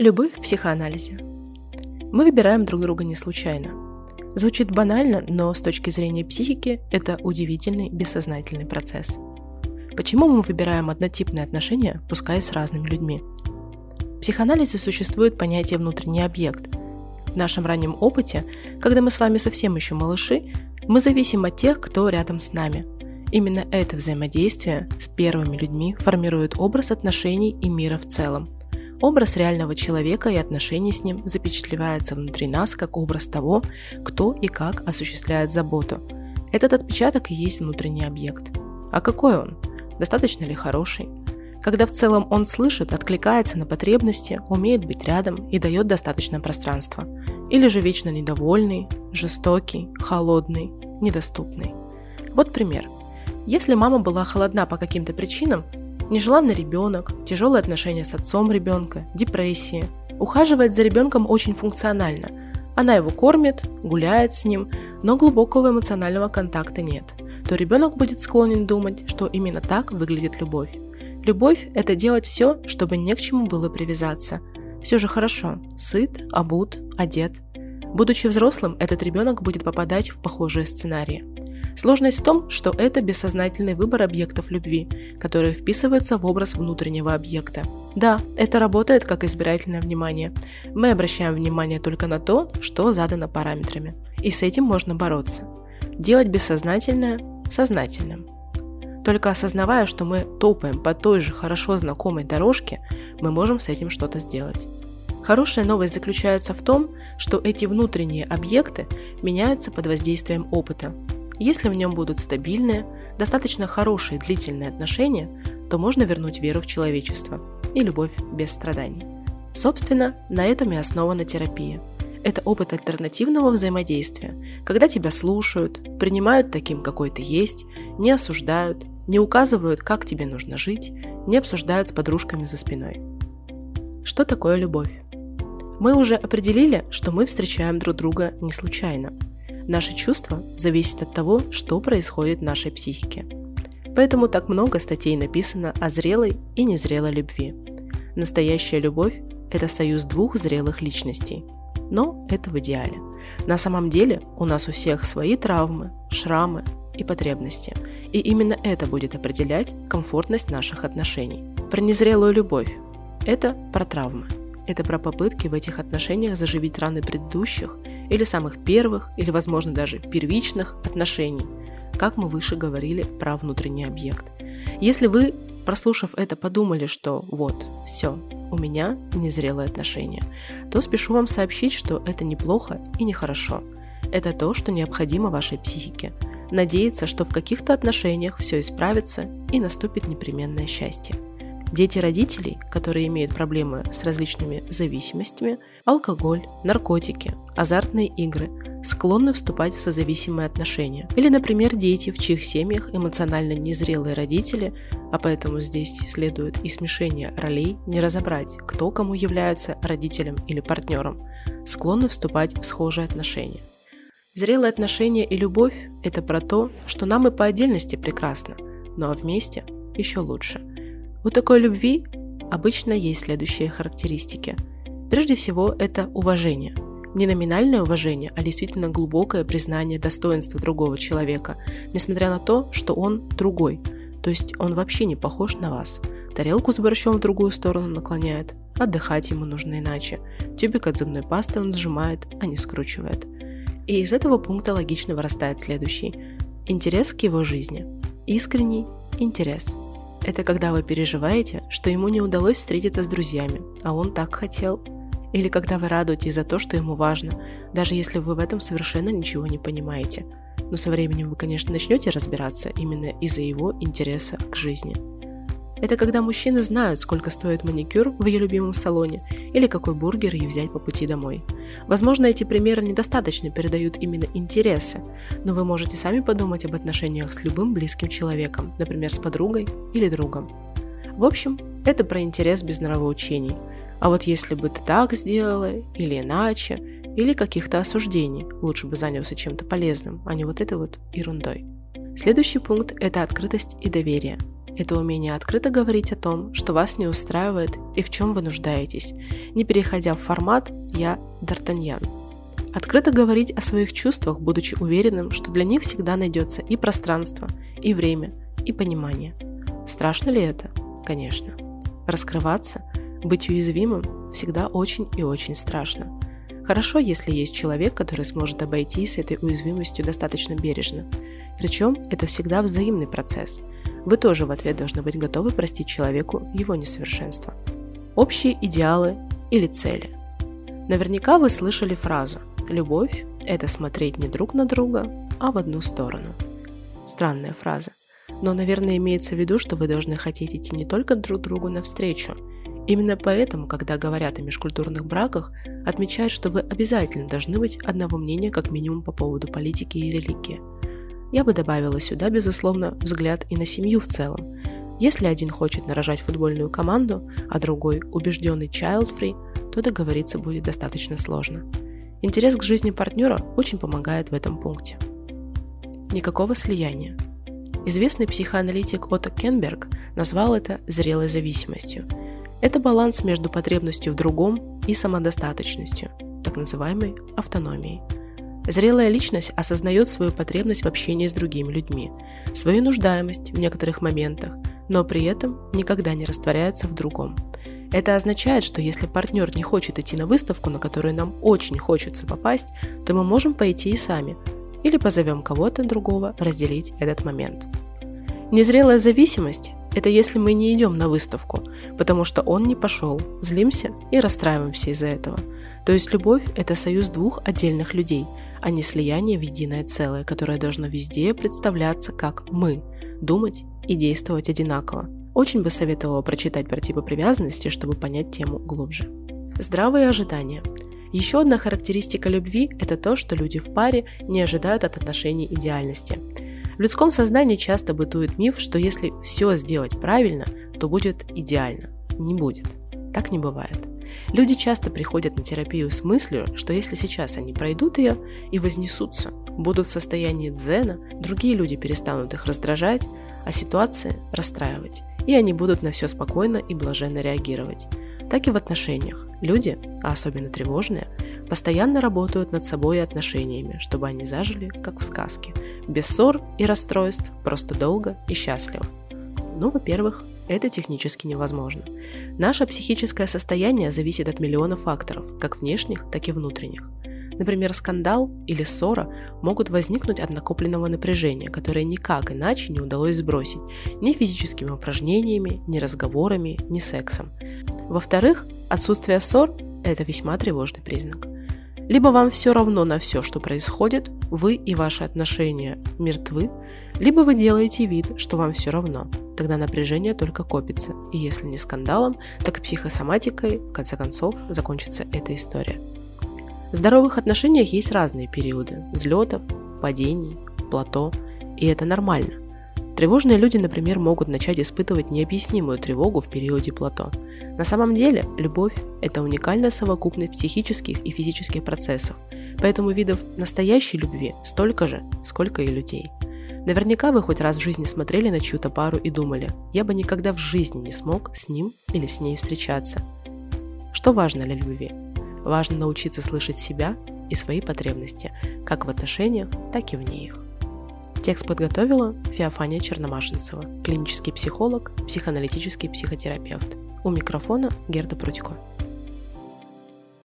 Любовь в психоанализе. Мы выбираем друг друга не случайно. Звучит банально, но с точки зрения психики это удивительный бессознательный процесс. Почему мы выбираем однотипные отношения, пускай с разными людьми? В психоанализе существует понятие «внутренний объект». В нашем раннем опыте, когда мы с вами совсем еще малыши, мы зависим от тех, кто рядом с нами. Именно это взаимодействие с первыми людьми формирует образ отношений и мира в целом – Образ реального человека и отношений с ним запечатлевается внутри нас как образ того, кто и как осуществляет заботу. Этот отпечаток и есть внутренний объект. А какой он? Достаточно ли хороший? Когда в целом он слышит, откликается на потребности, умеет быть рядом и дает достаточно пространства. Или же вечно недовольный, жестокий, холодный, недоступный. Вот пример. Если мама была холодна по каким-то причинам, Нежеланный ребенок, тяжелые отношения с отцом ребенка, депрессии. Ухаживает за ребенком очень функционально. Она его кормит, гуляет с ним, но глубокого эмоционального контакта нет. То ребенок будет склонен думать, что именно так выглядит любовь. Любовь – это делать все, чтобы не к чему было привязаться. Все же хорошо, сыт, обут, одет. Будучи взрослым, этот ребенок будет попадать в похожие сценарии. Сложность в том, что это бессознательный выбор объектов любви, которые вписываются в образ внутреннего объекта. Да, это работает как избирательное внимание. Мы обращаем внимание только на то, что задано параметрами. И с этим можно бороться. Делать бессознательное сознательным. Только осознавая, что мы топаем по той же хорошо знакомой дорожке, мы можем с этим что-то сделать. Хорошая новость заключается в том, что эти внутренние объекты меняются под воздействием опыта. Если в нем будут стабильные, достаточно хорошие длительные отношения, то можно вернуть веру в человечество и любовь без страданий. Собственно, на этом и основана терапия. Это опыт альтернативного взаимодействия, когда тебя слушают, принимают таким, какой ты есть, не осуждают, не указывают, как тебе нужно жить, не обсуждают с подружками за спиной. Что такое любовь? Мы уже определили, что мы встречаем друг друга не случайно – Наши чувства зависят от того, что происходит в нашей психике. Поэтому так много статей написано о зрелой и незрелой любви. Настоящая любовь – это союз двух зрелых личностей. Но это в идеале. На самом деле у нас у всех свои травмы, шрамы и потребности. И именно это будет определять комфортность наших отношений. Про незрелую любовь – это про травмы. Это про попытки в этих отношениях заживить раны предыдущих или самых первых, или, возможно, даже первичных отношений, как мы выше говорили про внутренний объект. Если вы, прослушав это, подумали, что вот, все, у меня незрелые отношения, то спешу вам сообщить, что это неплохо и нехорошо. Это то, что необходимо вашей психике. Надеяться, что в каких-то отношениях все исправится и наступит непременное счастье. Дети родителей, которые имеют проблемы с различными зависимостями, алкоголь, наркотики, азартные игры, склонны вступать в созависимые отношения. Или, например, дети, в чьих семьях эмоционально незрелые родители, а поэтому здесь следует и смешение ролей, не разобрать, кто кому является родителем или партнером, склонны вступать в схожие отношения. Зрелые отношения и любовь – это про то, что нам и по отдельности прекрасно, ну а вместе еще лучше. У такой любви обычно есть следующие характеристики. Прежде всего, это уважение – не номинальное уважение, а действительно глубокое признание достоинства другого человека, несмотря на то, что он другой, то есть он вообще не похож на вас. Тарелку с борщом в другую сторону наклоняет, отдыхать ему нужно иначе. Тюбик от зубной пасты он сжимает, а не скручивает. И из этого пункта логично вырастает следующий. Интерес к его жизни. Искренний интерес. Это когда вы переживаете, что ему не удалось встретиться с друзьями, а он так хотел – или когда вы радуетесь за то, что ему важно, даже если вы в этом совершенно ничего не понимаете. Но со временем вы, конечно, начнете разбираться именно из-за его интереса к жизни. Это когда мужчины знают, сколько стоит маникюр в ее любимом салоне или какой бургер ей взять по пути домой. Возможно, эти примеры недостаточно передают именно интересы, но вы можете сами подумать об отношениях с любым близким человеком, например, с подругой или другом. В общем, это про интерес без нравоучений. А вот если бы ты так сделала, или иначе, или каких-то осуждений, лучше бы занялся чем-то полезным, а не вот этой вот ерундой. Следующий пункт – это открытость и доверие. Это умение открыто говорить о том, что вас не устраивает и в чем вы нуждаетесь, не переходя в формат «я Д'Артаньян». Открыто говорить о своих чувствах, будучи уверенным, что для них всегда найдется и пространство, и время, и понимание. Страшно ли это? Конечно. Раскрываться, быть уязвимым всегда очень и очень страшно. Хорошо, если есть человек, который сможет обойтись с этой уязвимостью достаточно бережно. Причем это всегда взаимный процесс. Вы тоже в ответ должны быть готовы простить человеку его несовершенство. Общие идеалы или цели. Наверняка вы слышали фразу «Любовь – это смотреть не друг на друга, а в одну сторону». Странная фраза. Но, наверное, имеется в виду, что вы должны хотеть идти не только друг другу навстречу, Именно поэтому, когда говорят о межкультурных браках, отмечают, что вы обязательно должны быть одного мнения как минимум по поводу политики и религии. Я бы добавила сюда, безусловно, взгляд и на семью в целом. Если один хочет нарожать футбольную команду, а другой убежденный child-free, то договориться будет достаточно сложно. Интерес к жизни партнера очень помогает в этом пункте. Никакого слияния. Известный психоаналитик Отто Кенберг назвал это зрелой зависимостью – это баланс между потребностью в другом и самодостаточностью, так называемой автономией. Зрелая личность осознает свою потребность в общении с другими людьми, свою нуждаемость в некоторых моментах, но при этом никогда не растворяется в другом. Это означает, что если партнер не хочет идти на выставку, на которую нам очень хочется попасть, то мы можем пойти и сами, или позовем кого-то другого разделить этот момент. Незрелая зависимость это если мы не идем на выставку, потому что он не пошел, злимся и расстраиваемся из-за этого. То есть любовь – это союз двух отдельных людей, а не слияние в единое целое, которое должно везде представляться как «мы», думать и действовать одинаково. Очень бы советовала прочитать про типы привязанности, чтобы понять тему глубже. Здравые ожидания. Еще одна характеристика любви – это то, что люди в паре не ожидают от отношений идеальности – в людском сознании часто бытует миф, что если все сделать правильно, то будет идеально. Не будет. Так не бывает. Люди часто приходят на терапию с мыслью, что если сейчас они пройдут ее и вознесутся, будут в состоянии дзена, другие люди перестанут их раздражать, а ситуации расстраивать, и они будут на все спокойно и блаженно реагировать так и в отношениях. Люди, а особенно тревожные, постоянно работают над собой и отношениями, чтобы они зажили, как в сказке, без ссор и расстройств, просто долго и счастливо. Ну, во-первых, это технически невозможно. Наше психическое состояние зависит от миллиона факторов, как внешних, так и внутренних. Например, скандал или ссора могут возникнуть от накопленного напряжения, которое никак иначе не удалось сбросить ни физическими упражнениями, ни разговорами, ни сексом. Во-вторых, отсутствие ссор – это весьма тревожный признак. Либо вам все равно на все, что происходит, вы и ваши отношения мертвы, либо вы делаете вид, что вам все равно. Тогда напряжение только копится, и если не скандалом, так и психосоматикой, в конце концов, закончится эта история. В здоровых отношениях есть разные периоды – взлетов, падений, плато, и это нормально. Тревожные люди, например, могут начать испытывать необъяснимую тревогу в периоде плато. На самом деле, любовь – это уникальная совокупность психических и физических процессов, поэтому видов настоящей любви столько же, сколько и людей. Наверняка вы хоть раз в жизни смотрели на чью-то пару и думали, я бы никогда в жизни не смог с ним или с ней встречаться. Что важно для любви? Важно научиться слышать себя и свои потребности, как в отношениях, так и вне их. Текст подготовила Феофания Черномашинцева, клинический психолог, психоаналитический психотерапевт. У микрофона Герда Прудько.